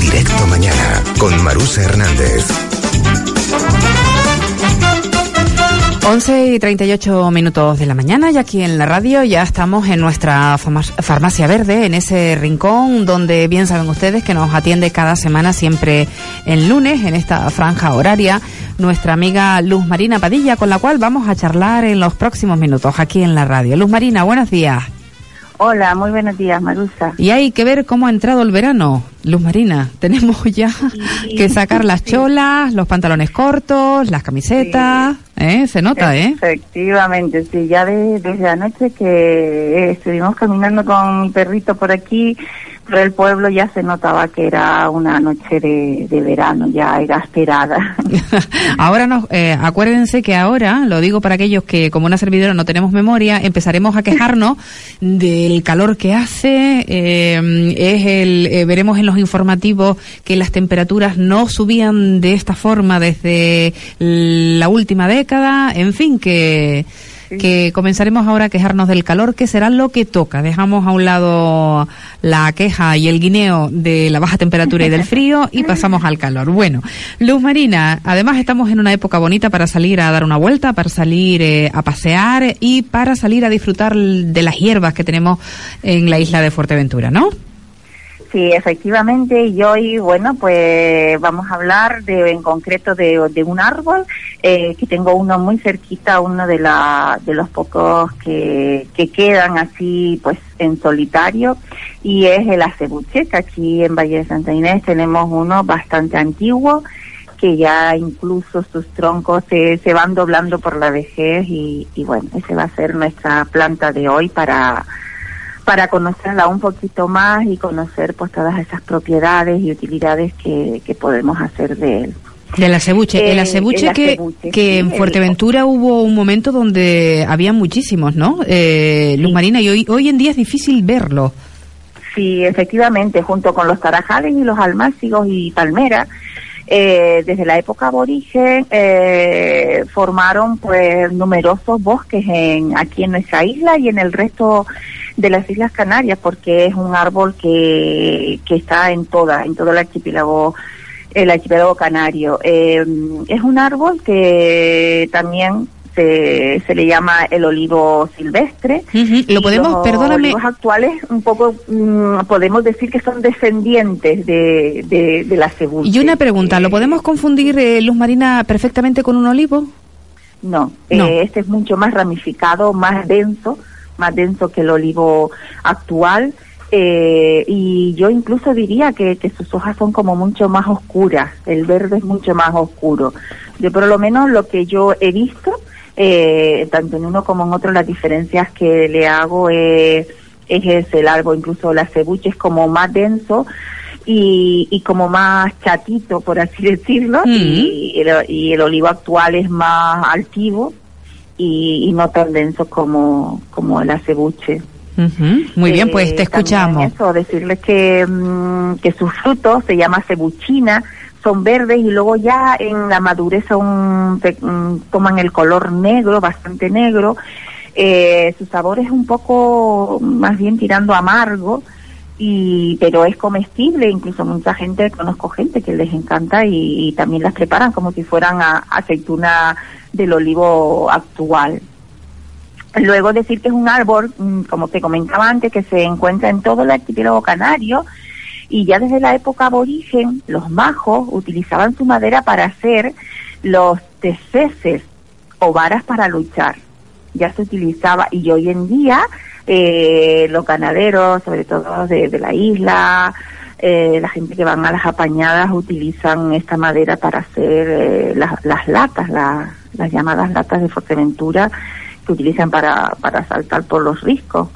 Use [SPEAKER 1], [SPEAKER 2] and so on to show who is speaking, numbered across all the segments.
[SPEAKER 1] Directo mañana con Marusa Hernández.
[SPEAKER 2] 11 y 38 minutos de la mañana y aquí en la radio ya estamos en nuestra farmacia verde, en ese rincón donde bien saben ustedes que nos atiende cada semana, siempre el lunes, en esta franja horaria, nuestra amiga Luz Marina Padilla, con la cual vamos a charlar en los próximos minutos aquí en la radio. Luz Marina, buenos días.
[SPEAKER 3] Hola, muy buenos días, Marusa.
[SPEAKER 2] Y hay que ver cómo ha entrado el verano, Luz Marina. Tenemos ya que sacar las cholas, los pantalones cortos, las camisetas. ¿eh? Se nota, ¿eh?
[SPEAKER 3] Efectivamente, sí. Ya desde anoche que estuvimos caminando con mi perrito por aquí por el pueblo ya se notaba que era una noche de, verano, ya era esperada.
[SPEAKER 2] ahora nos, eh, acuérdense que ahora, lo digo para aquellos que como una servidora no tenemos memoria, empezaremos a quejarnos del calor que hace, eh, es el, eh, veremos en los informativos que las temperaturas no subían de esta forma desde la última década, en fin, que que comenzaremos ahora a quejarnos del calor, que será lo que toca. Dejamos a un lado la queja y el guineo de la baja temperatura y del frío y pasamos al calor. Bueno, Luz Marina, además estamos en una época bonita para salir a dar una vuelta, para salir eh, a pasear y para salir a disfrutar de las hierbas que tenemos en la isla de Fuerteventura, ¿no?
[SPEAKER 3] Sí, efectivamente, y hoy, bueno, pues vamos a hablar de, en concreto de, un árbol, eh, que tengo uno muy cerquita, uno de, la, de los pocos que, que quedan así, pues, en solitario, y es el acebuche, que aquí en Valle de Santa Inés tenemos uno bastante antiguo, que ya incluso sus troncos se, se van doblando por la vejez, y, y bueno, ese va a ser nuestra planta de hoy para para conocerla un poquito más y conocer pues todas esas propiedades y utilidades que, que podemos hacer de él.
[SPEAKER 2] Del acebuche. el eh, acebuche, que, que en Fuerteventura hubo un momento donde había muchísimos, ¿no? Eh, Luz Marina, y hoy, hoy en día es difícil verlo.
[SPEAKER 3] Sí, efectivamente, junto con los tarajales y los almácigos y palmeras, eh, desde la época aborigen eh, formaron pues numerosos bosques en, aquí en nuestra isla y en el resto de las Islas Canarias porque es un árbol que, que está en toda, en todo el archipiélago el archipiélago canario. Eh, es un árbol que también se, se le llama el olivo silvestre.
[SPEAKER 2] Lo podemos,
[SPEAKER 3] los olivos actuales un poco mm, podemos decir que son descendientes de, de, la cebolla.
[SPEAKER 2] Y una pregunta, ¿lo podemos confundir, eh, Luz Marina, perfectamente con un olivo?
[SPEAKER 3] No, Eh, este es mucho más ramificado, más denso más denso que el olivo actual. Eh, y yo incluso diría que, que, sus hojas son como mucho más oscuras, el verde es mucho más oscuro. Yo por lo menos lo que yo he visto, eh, tanto en uno como en otro, las diferencias que le hago es, es el árbol, incluso la cebuche es como más denso y, y como más chatito, por así decirlo, mm. y, el, y el olivo actual es más altivo y, no tan denso como, como el acebuche.
[SPEAKER 2] Muy bien, pues te eh, escuchamos.
[SPEAKER 3] Eso, decirles que, mm, que sus frutos se llama cebuchina, son verdes y luego ya en la madurez son, mm, toman el color negro, bastante negro. Eh, su sabor es un poco más bien tirando amargo, y pero es comestible, incluso mucha gente, conozco gente que les encanta y, también las preparan como si fueran a, aceituna del olivo actual. Luego decir que es un árbol, mm, como te comentaba antes, que se encuentra en todo el archipiélago canario y ya desde la época aborigen los majos utilizaban su madera para hacer los teceses o varas para luchar. Ya se utilizaba y hoy en día eh, los ganaderos, sobre todo de, la isla, eh, la gente que van a las apañadas utilizan esta madera para hacer eh, las latas, las llamadas latas de Fuerteventura que utilizan para, para saltar por los riscos.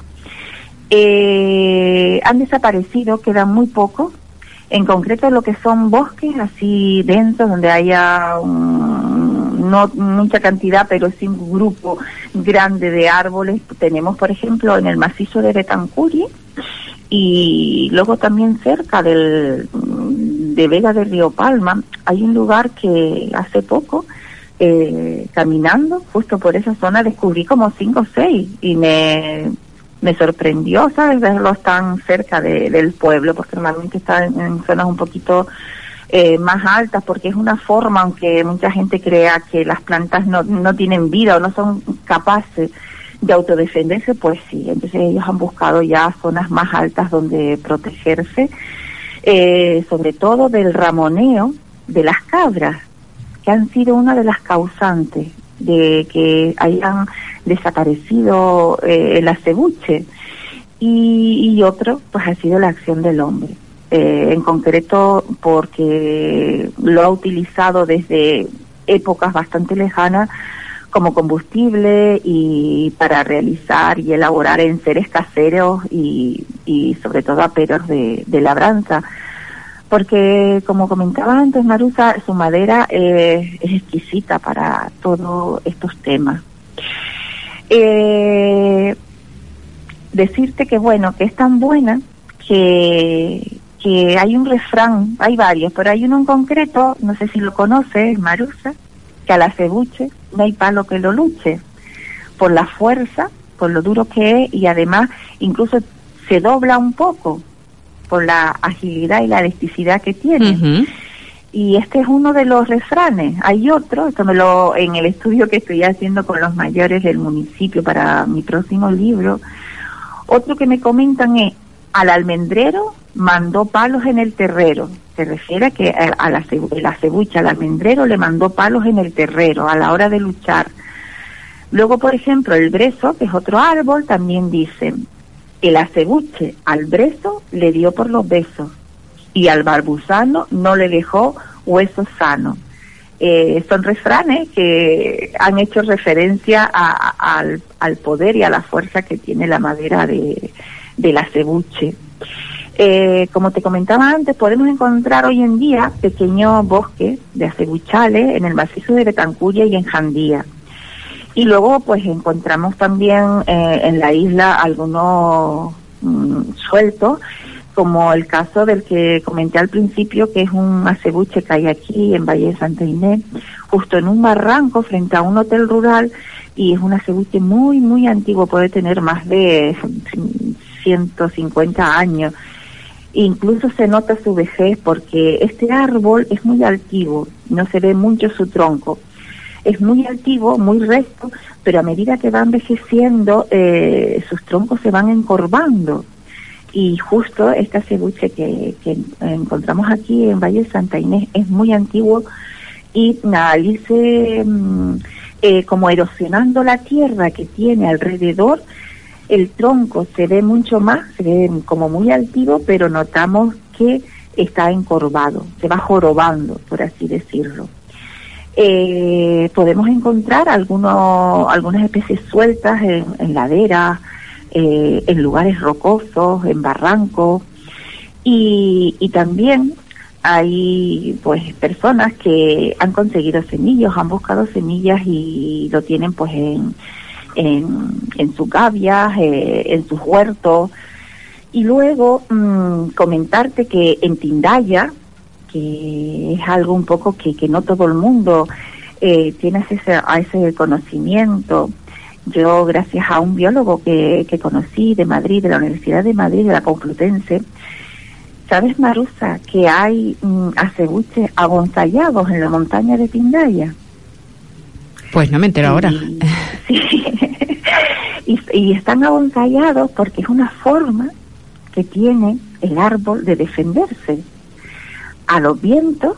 [SPEAKER 3] Eh, han desaparecido, quedan muy pocos. En concreto lo que son bosques así densos donde haya no mucha cantidad, pero sí un grupo grande de árboles. Tenemos, por ejemplo, en el macizo de Betancuri y luego también cerca del, de Vega del Río Palma hay un lugar que hace poco eh, caminando justo por esa zona descubrí como cinco o seis y me, me sorprendió, ¿sabes? Verlos tan cerca de, del pueblo, porque normalmente están en, zonas un poquito eh, más altas, porque es una forma, aunque mucha gente crea que las plantas no, no tienen vida o no son capaces de autodefenderse, pues sí. Entonces ellos han buscado ya zonas más altas donde protegerse, eh, sobre todo del ramoneo de las cabras, que han sido una de las causantes de que hayan desaparecido eh, el acebuche. Y, y, otro, pues ha sido la acción del hombre. Eh, en concreto porque lo ha utilizado desde épocas bastante lejanas como combustible y para realizar y elaborar en seres caseros y, y sobre todo aperos de labranza. Porque, como comentaba antes Marusa, su madera es exquisita para todos estos temas. Eh, decirte que, bueno, que es tan buena que, que hay un refrán, hay varios, pero hay uno en concreto, no sé si lo conoces, Marusa, que al acebuche no hay palo que lo luche, por la fuerza, por lo duro que es y además incluso se dobla un poco por la agilidad y la elasticidad que tiene. Y este es uno de los refranes. Hay otro, esto me lo en el estudio que estoy haciendo con los mayores del municipio para mi próximo libro. Otro que me comentan es al almendrero mandó palos en el terrero se refiere a que a la, la cebucha, al almendrero, le mandó palos en el terrero a la hora de luchar. Luego, por ejemplo, el brezo, que es otro árbol, también dice, el acebuche al brezo le dio por los besos y al barbusano no le dejó huesos sanos. Eh, son refranes que han hecho referencia al, al, poder y a la fuerza que tiene la madera de, del acebuche. Eh, como te comentaba antes, podemos encontrar hoy en día pequeños bosques de acebuchales en el macizo de Betancuria y en Jandía. Y luego, pues encontramos también eh, en la isla algunos mm, sueltos, como el caso del que comenté al principio, que es un acebuche que hay aquí en Valle de Santa Inés, justo en un barranco frente a un hotel rural, y es un acebuche muy, muy antiguo, puede tener más de 150 años Incluso se nota su vejez porque este árbol es muy altivo, no se ve mucho su tronco. Es muy altivo, muy recto, pero a medida que va envejeciendo, eh, sus troncos se van encorvando. Y justo esta cebuche que, encontramos aquí en Valle Santa Inés es muy antiguo y nada, dice mm, eh, como erosionando la tierra que tiene alrededor, el tronco se ve mucho más, se ve como muy altivo, pero notamos que está encorvado, se va jorobando, por así decirlo. Eh, podemos encontrar algunos, algunas especies sueltas en, laderas, eh, en lugares rocosos, en barrancos, y, y también hay pues personas que han conseguido semillas, han buscado semillas y lo tienen pues en, en, en sus gavias, eh, en sus huertos. Y luego mm, comentarte que en Tindaya, que es algo un poco que, que no todo el mundo eh, tiene ese, a ese conocimiento. Yo, gracias a un biólogo que, que conocí de Madrid, de la Universidad de Madrid, de la Complutense, ¿sabes, Marusa, que hay mm, acebuches agonzallados en la montaña de Tindaya?
[SPEAKER 2] Pues no me entero ahora.
[SPEAKER 3] Sí, y, están agoncallados porque es una forma que tiene el árbol de defenderse a los vientos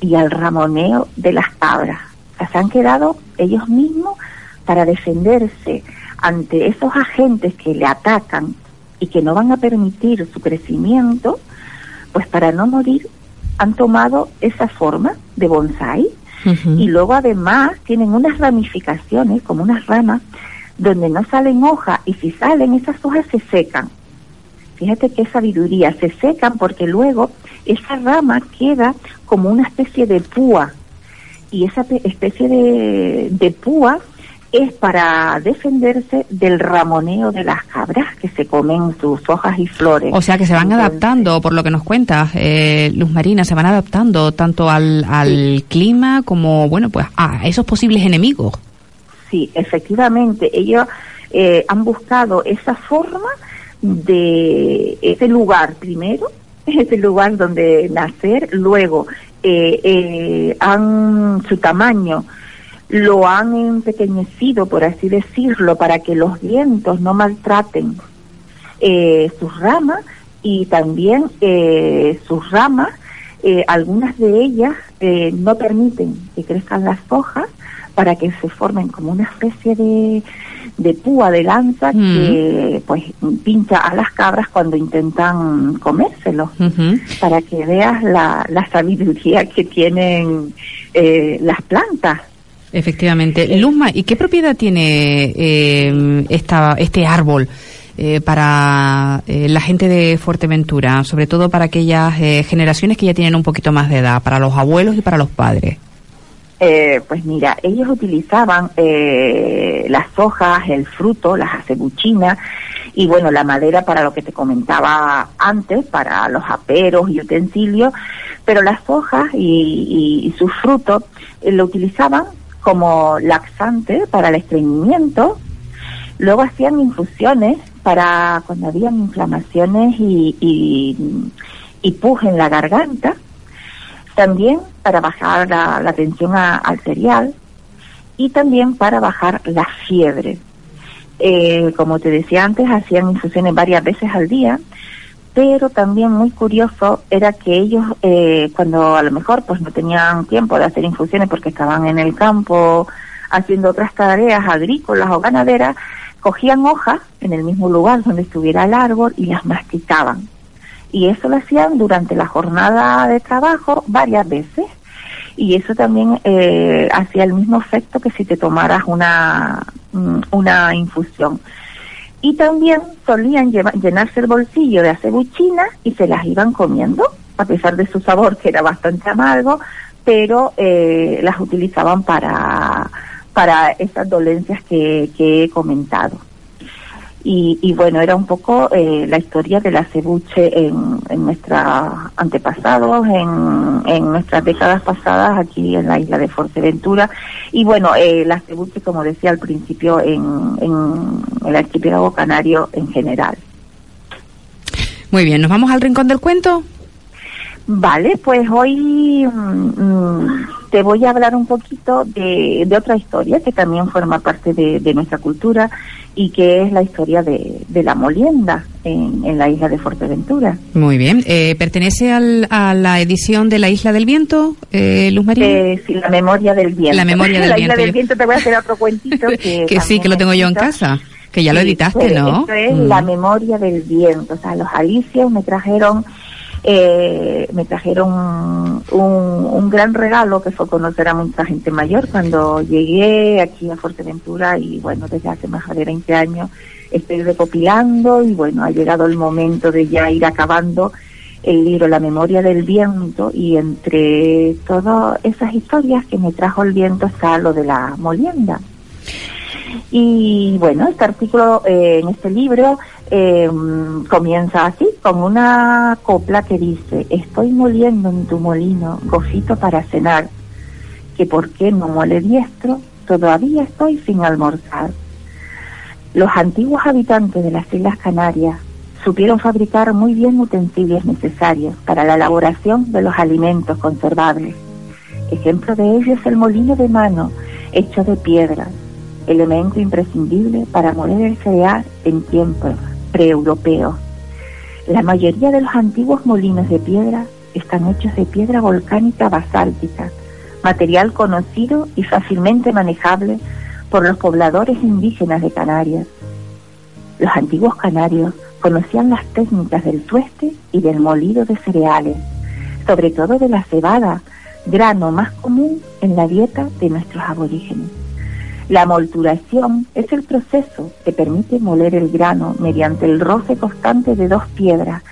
[SPEAKER 3] y al ramoneo de las cabras. se han quedado ellos mismos para defenderse ante esos agentes que le atacan y que no van a permitir su crecimiento, pues para no morir han tomado esa forma de bonsai y luego además tienen unas ramificaciones como unas ramas donde no salen hojas y si salen esas hojas se secan. Fíjate qué sabiduría, se secan porque luego esa rama queda como una especie de púa y esa especie de, de púa es para defenderse del ramoneo de las cabras que se comen sus hojas y flores.
[SPEAKER 2] O sea que se van adaptando, por lo que nos cuentas, eh, Luz Marina, se van adaptando tanto al, al clima como, bueno, pues a esos posibles enemigos.
[SPEAKER 3] Sí, efectivamente, ellos eh, han buscado esa forma de ese lugar primero, ese lugar donde nacer, luego eh, eh, han su tamaño lo han empequeñecido, por así decirlo, para que los vientos no maltraten eh, sus ramas y también eh, sus ramas, eh, algunas de ellas eh, no permiten que crezcan las hojas para que se formen como una especie de, de púa de lanza
[SPEAKER 2] Mm.
[SPEAKER 3] que pues pincha a las cabras cuando intentan comérselos
[SPEAKER 2] Ujú.
[SPEAKER 3] para que veas la, la sabiduría que tienen eh, las plantas.
[SPEAKER 2] Efectivamente. Luzma, ¿y qué propiedad tiene eh, esta, este árbol eh, para eh, la gente de Fuerteventura, sobre todo para aquellas eh, generaciones que ya tienen un poquito más de edad, para los abuelos y para los padres?
[SPEAKER 3] Eh, pues mira, ellos utilizaban eh, las hojas, el fruto, las acebuchinas y bueno, la madera para lo que te comentaba antes, para los aperos y utensilios, pero las hojas y, y- y sus frutos eh, lo utilizaban como laxante para el estreñimiento, luego hacían infusiones para cuando habían inflamaciones y, y, y en la garganta, también para bajar la, tensión arterial y también para bajar la fiebre. Eh, como te decía antes, hacían infusiones varias veces al día, pero también muy curioso era que ellos, eh, cuando a lo mejor pues no tenían tiempo de hacer infusiones porque estaban en el campo haciendo otras tareas agrícolas o ganaderas, cogían hojas en el mismo lugar donde estuviera el árbol y las masticaban y eso lo hacían durante la jornada de trabajo varias veces y eso también eh, hacía el mismo efecto que si te tomaras una, mm, una infusión. Y también solían llenarse el bolsillo de acebuchinas y se las iban comiendo, a pesar de su sabor que era bastante amargo, pero eh, las utilizaban para, para estas dolencias que he comentado. Y, bueno, era un poco eh, la historia del acebuche en, en nuestros antepasados, en, en nuestras décadas pasadas aquí en la isla de Fuerteventura. Y bueno, eh, el como decía al principio, en, en el archipiélago canario en general.
[SPEAKER 2] Muy bien, ¿nos vamos al rincón del cuento?
[SPEAKER 3] Vale, pues hoy mm, mm, te voy a hablar un poquito de, de otra historia que también forma parte de, de nuestra cultura y que es la historia de, de la molienda en, en la isla de Fuerteventura.
[SPEAKER 2] Muy bien. Eh, ¿Pertenece al- a la edición de La Isla del Viento, eh, Luz María?
[SPEAKER 3] Eh, sí, la memoria del viento.
[SPEAKER 2] La memoria del
[SPEAKER 3] la isla
[SPEAKER 2] viento.
[SPEAKER 3] del viento te voy a hacer otro cuentito que,
[SPEAKER 2] que sí, que lo tengo yo en casa, que ya lo
[SPEAKER 3] Sí,
[SPEAKER 2] editaste,
[SPEAKER 3] pues,
[SPEAKER 2] ¿no?
[SPEAKER 3] Esto es
[SPEAKER 2] Mm.
[SPEAKER 3] la memoria del viento. O sea, los alicios me trajeron eh, me trajeron un, gran regalo que fue conocer a mucha gente mayor cuando llegué aquí a Fuerteventura y bueno, desde hace más de 20 años estoy recopilando y bueno, ha llegado el momento de ya ir acabando el libro La memoria del viento y entre todas esas historias que me trajo el viento está lo de la molienda. Y bueno, este artículo eh, en este libro mm, comienza así, con una copla que dice, estoy moliendo en tu molino gofito para cenar, que por qué no mole diestro, todavía estoy sin almorzar. Los antiguos habitantes de las Islas Canarias supieron fabricar muy bien utensilios necesarios para la elaboración de los alimentos conservables. Ejemplo de ello es el molino de mano hecho de piedra, elemento imprescindible para moler el cereal en tiempos preeuropeos. La mayoría de los antiguos molinos de piedra están hechos de piedra volcánica basáltica, material conocido y fácilmente manejable por los pobladores indígenas de Canarias. Los antiguos canarios conocían las técnicas del tueste y del molido de cereales, sobre todo de la cebada, grano más común en la dieta de nuestros aborígenes. La molturación es el proceso que permite moler el grano mediante el roce constante de dos piedras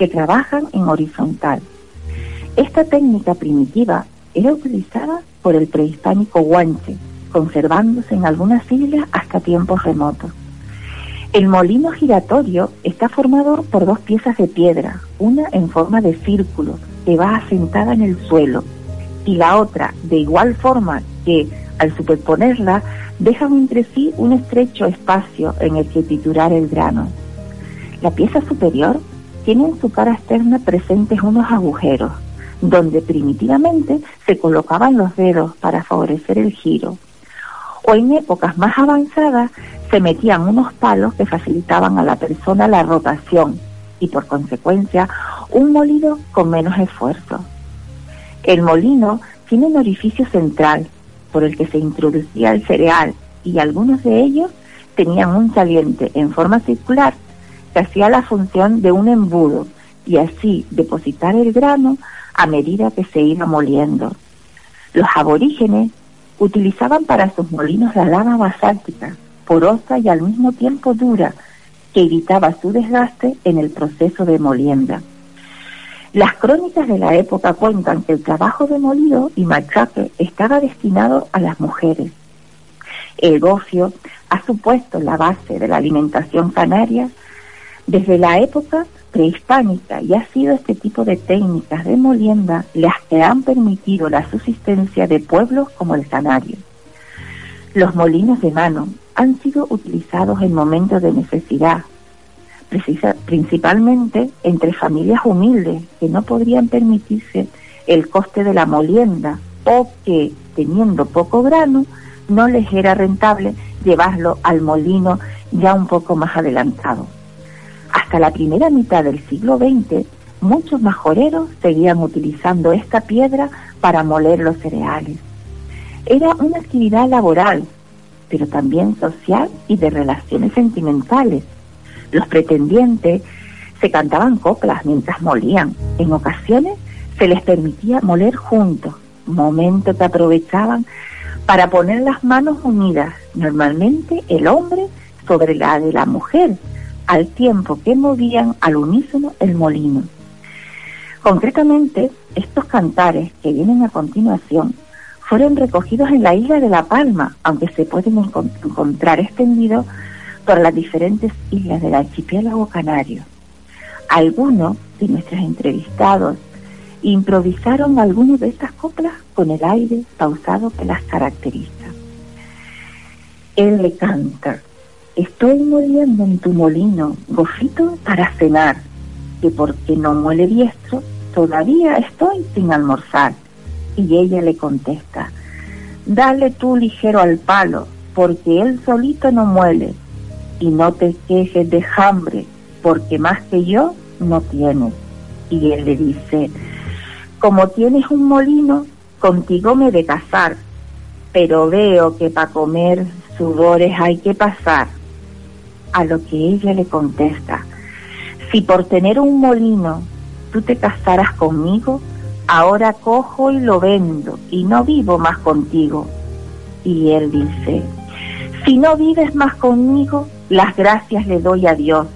[SPEAKER 3] que trabajan en horizontal. Esta técnica primitiva era utilizada por el prehispánico guanche, conservándose en algunas islas hasta tiempos remotos. El molino giratorio está formado por dos piezas de piedra, una en forma de círculo que va asentada en el suelo y la otra de igual forma que al superponerla dejan entre sí un estrecho espacio en el que triturar el grano. La pieza superior tiene en su cara externa presentes unos agujeros donde primitivamente se colocaban los dedos para favorecer el giro. O en épocas más avanzadas se metían unos palos que facilitaban a la persona la rotación y por consecuencia un molido con menos esfuerzo. El molino tiene un orificio central por el que se introducía el cereal y algunos de ellos tenían un saliente en forma circular que hacía la función de un embudo y así depositar el grano a medida que se iba moliendo. Los aborígenes utilizaban para sus molinos la lava basáltica, porosa y al mismo tiempo dura, que evitaba su desgaste en el proceso de molienda. Las crónicas de la época cuentan que el trabajo de molido y machaque estaba destinado a las mujeres. El gofio ha supuesto la base de la alimentación canaria desde la época prehispánica y ha sido este tipo de técnicas de molienda las que han permitido la subsistencia de pueblos como el canario. Los molinos de mano han sido utilizados en momentos de necesidad, principalmente entre familias humildes que no podrían permitirse el coste de la molienda o que, teniendo poco grano, no les era rentable llevarlo al molino ya un poco más adelantado. Hasta la primera mitad del siglo XX, muchos majoreros seguían utilizando esta piedra para moler los cereales. Era una actividad laboral pero también social y de relaciones sentimentales. Los pretendientes se cantaban coplas mientras molían. En ocasiones se les permitía moler juntos, momento que aprovechaban para poner las manos unidas, normalmente el hombre sobre la de la mujer, al tiempo que movían al unísono el molino. Concretamente, estos cantares que vienen a continuación fueron recogidos en la isla de La Palma, aunque se pueden encontrar extendidos por las diferentes islas del archipiélago canario. Algunos de nuestros entrevistados improvisaron algunas de estas coplas con el aire pausado que las caracteriza. Él le canta, estoy moliendo en tu molino, gofito para cenar, que porque no muele diestro, todavía estoy sin almorzar y ella le contesta, dale tú ligero al palo, porque él solito no muele, y no te quejes de hambre, porque más que yo no tienes. Y él le dice, como tienes un molino, contigo me de casar, pero veo que para comer sudores hay que pasar. A lo que ella le contesta, si por tener un molino tú te casaras conmigo, ahora cojo y lo vendo y no vivo más contigo. Y él dice, si no vives más conmigo, las gracias le doy a Dios,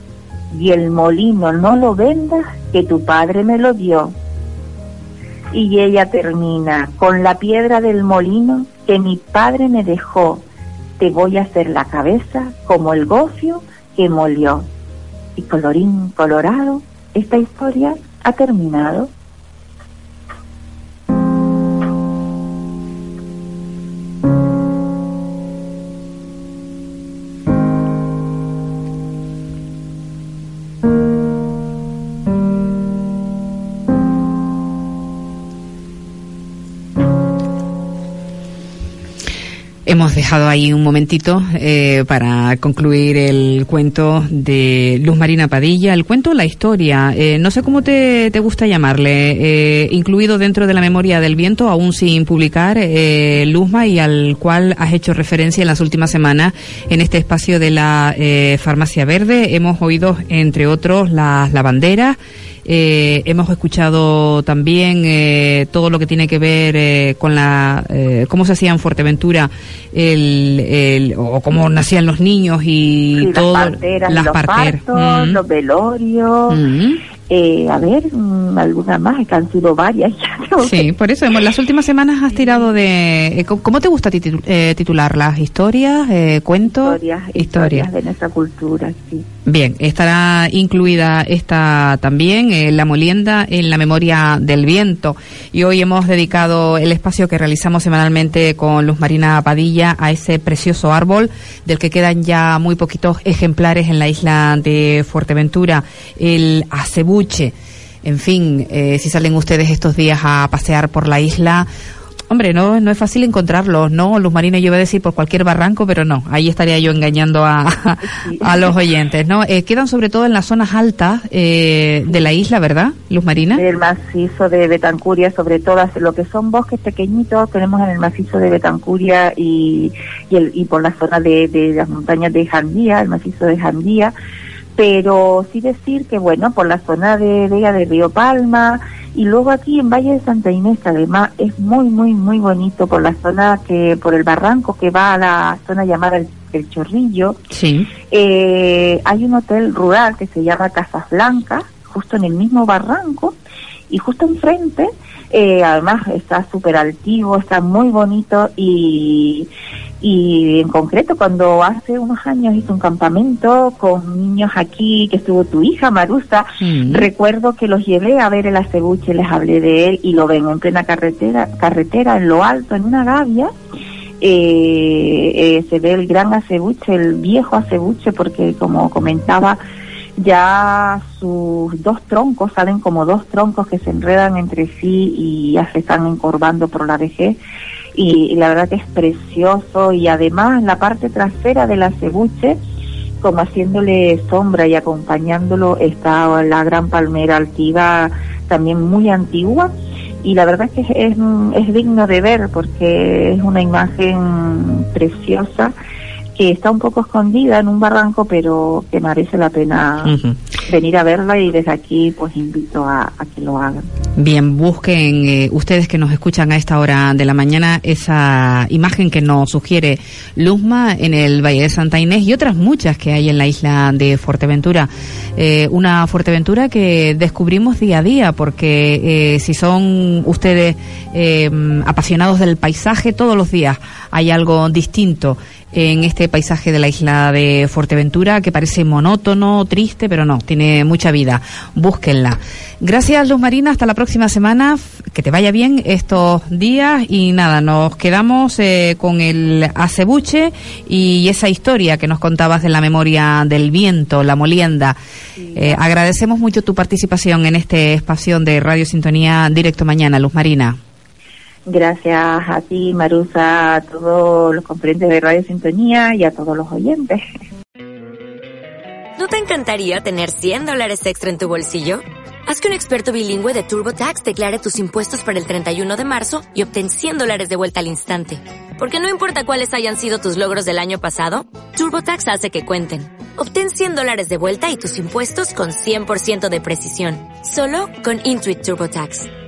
[SPEAKER 3] y el molino no lo vendas, que tu padre me lo dio. Y ella termina, con la piedra del molino que mi padre me dejó, te voy a hacer la cabeza como el gofio que molió. Y colorín colorado, esta historia ha terminado.
[SPEAKER 2] Hemos dejado ahí un momentito eh, para concluir el cuento de Luz Marina Padilla. El cuento, la historia, eh, no sé cómo te, gusta llamarle, eh, incluido dentro de la memoria del viento, aún sin publicar, Luzma, y al cual has hecho referencia en las últimas semanas en este espacio de la Farmacia Verde. Hemos oído, entre otros, las lavanderas Eh, hemos escuchado también eh, todo lo que tiene que ver eh, con la eh, cómo se hacía en Fuerteventura el, el, o cómo nacían los niños y todo
[SPEAKER 3] las parteras,
[SPEAKER 2] las
[SPEAKER 3] los
[SPEAKER 2] parteras.
[SPEAKER 3] partos,
[SPEAKER 2] Mm.
[SPEAKER 3] los velorios.
[SPEAKER 2] Mm.
[SPEAKER 3] Eh, a ver, mm, alguna más, que han sido varias.
[SPEAKER 2] Sí, por eso las últimas semanas has tirado de... eh, ¿cómo- ¿Cómo te gusta titu- eh, titularlas? ¿Historias? Eh, ¿Cuentos?
[SPEAKER 3] historias, historias de nuestra cultura, sí.
[SPEAKER 2] Bien, estará incluida esta también, eh, la molienda en la memoria del viento. Y hoy hemos dedicado el espacio que realizamos semanalmente con Luz Marina Padilla a ese precioso árbol del que quedan ya muy poquitos ejemplares en la isla de Fuerteventura, el En fin, eh, si salen ustedes estos días a pasear por la isla, Hombre, no, no es fácil encontrarlos, ¿no? Luz Marina, yo iba a decir por cualquier barranco, pero no, ahí estaría yo engañando a, a los oyentes, ¿no? Eh, quedan sobre todo en las zonas altas eh, de la isla, ¿verdad, Luz Marina?
[SPEAKER 3] El macizo de Betancuria, sobre todo lo que son bosques pequeñitos, tenemos en el macizo de Betancuria y, y, el- y por la zona de, de las montañas de Jandía, el macizo de Jandía, pero sí decir que, bueno, por la zona de Vega de Río Palma y luego aquí en Valle de Santa Inés, que además es muy, muy, muy bonito por la zona que, por el barranco que va a la zona llamada el, el Chorrillo,
[SPEAKER 2] Sí.
[SPEAKER 3] eh, hay un hotel rural que se llama Casas Blancas, justo en el mismo barranco, y justo enfrente, eh, además está súper altivo, está muy bonito y, y en concreto cuando hace unos años hice un campamento con niños aquí, que estuvo tu hija Marusa, recuerdo que los llevé a ver el acebuche, les hablé de él y lo ven en plena carretera, carretera en lo alto, en una gavia, eh, eh, se ve el gran acebuche, el viejo acebuche, porque como comentaba, ya sus dos troncos, salen como dos troncos que se enredan entre sí y ya se están encorvando por la vejez. Y, la verdad que es precioso y además la parte trasera del acebuche, como haciéndole sombra y acompañándolo, está la gran palmera altiva, también muy antigua. Y la verdad es que es, es digno de ver porque es una imagen preciosa que está un poco escondida en un barranco, pero que merece la pena. Venir a verla y desde aquí pues invito a, que lo hagan.
[SPEAKER 2] Bien, busquen eh, ustedes que nos escuchan a esta hora de la mañana esa imagen que nos sugiere Luzma en el Valle de Santa Inés y otras muchas que hay en la isla de Fuerteventura. Eh, una Fuerteventura que descubrimos día a día porque eh, si son ustedes eh, apasionados del paisaje, todos los días hay algo distinto en este paisaje de la isla de Fuerteventura que parece monótono, triste, pero no, tiene mucha vida. Búsquenla. Gracias, Luz Marina. Hasta la próxima semana. Que te vaya bien estos días. Y nada, nos quedamos eh, con el acebuche y esa historia que nos contabas de la memoria del viento, la molienda. Eh, agradecemos mucho tu participación en este espacio de Radio Sintonía Directo Mañana, Luz Marina.
[SPEAKER 3] Gracias a ti, Marusa, a todos los componentes de Radio Sintonía y a todos los oyentes.
[SPEAKER 4] ¿No te encantaría tener 100 dólares extra en tu bolsillo? Haz que un experto bilingüe de TurboTax declare tus impuestos para el 31 de marzo y obtén 100 dólares de vuelta al instante. Porque no importa cuáles hayan sido tus logros del año pasado, TurboTax hace que cuenten. Obtén 100 dólares de vuelta y tus impuestos con 100% de precisión. Solo con Intuit TurboTax.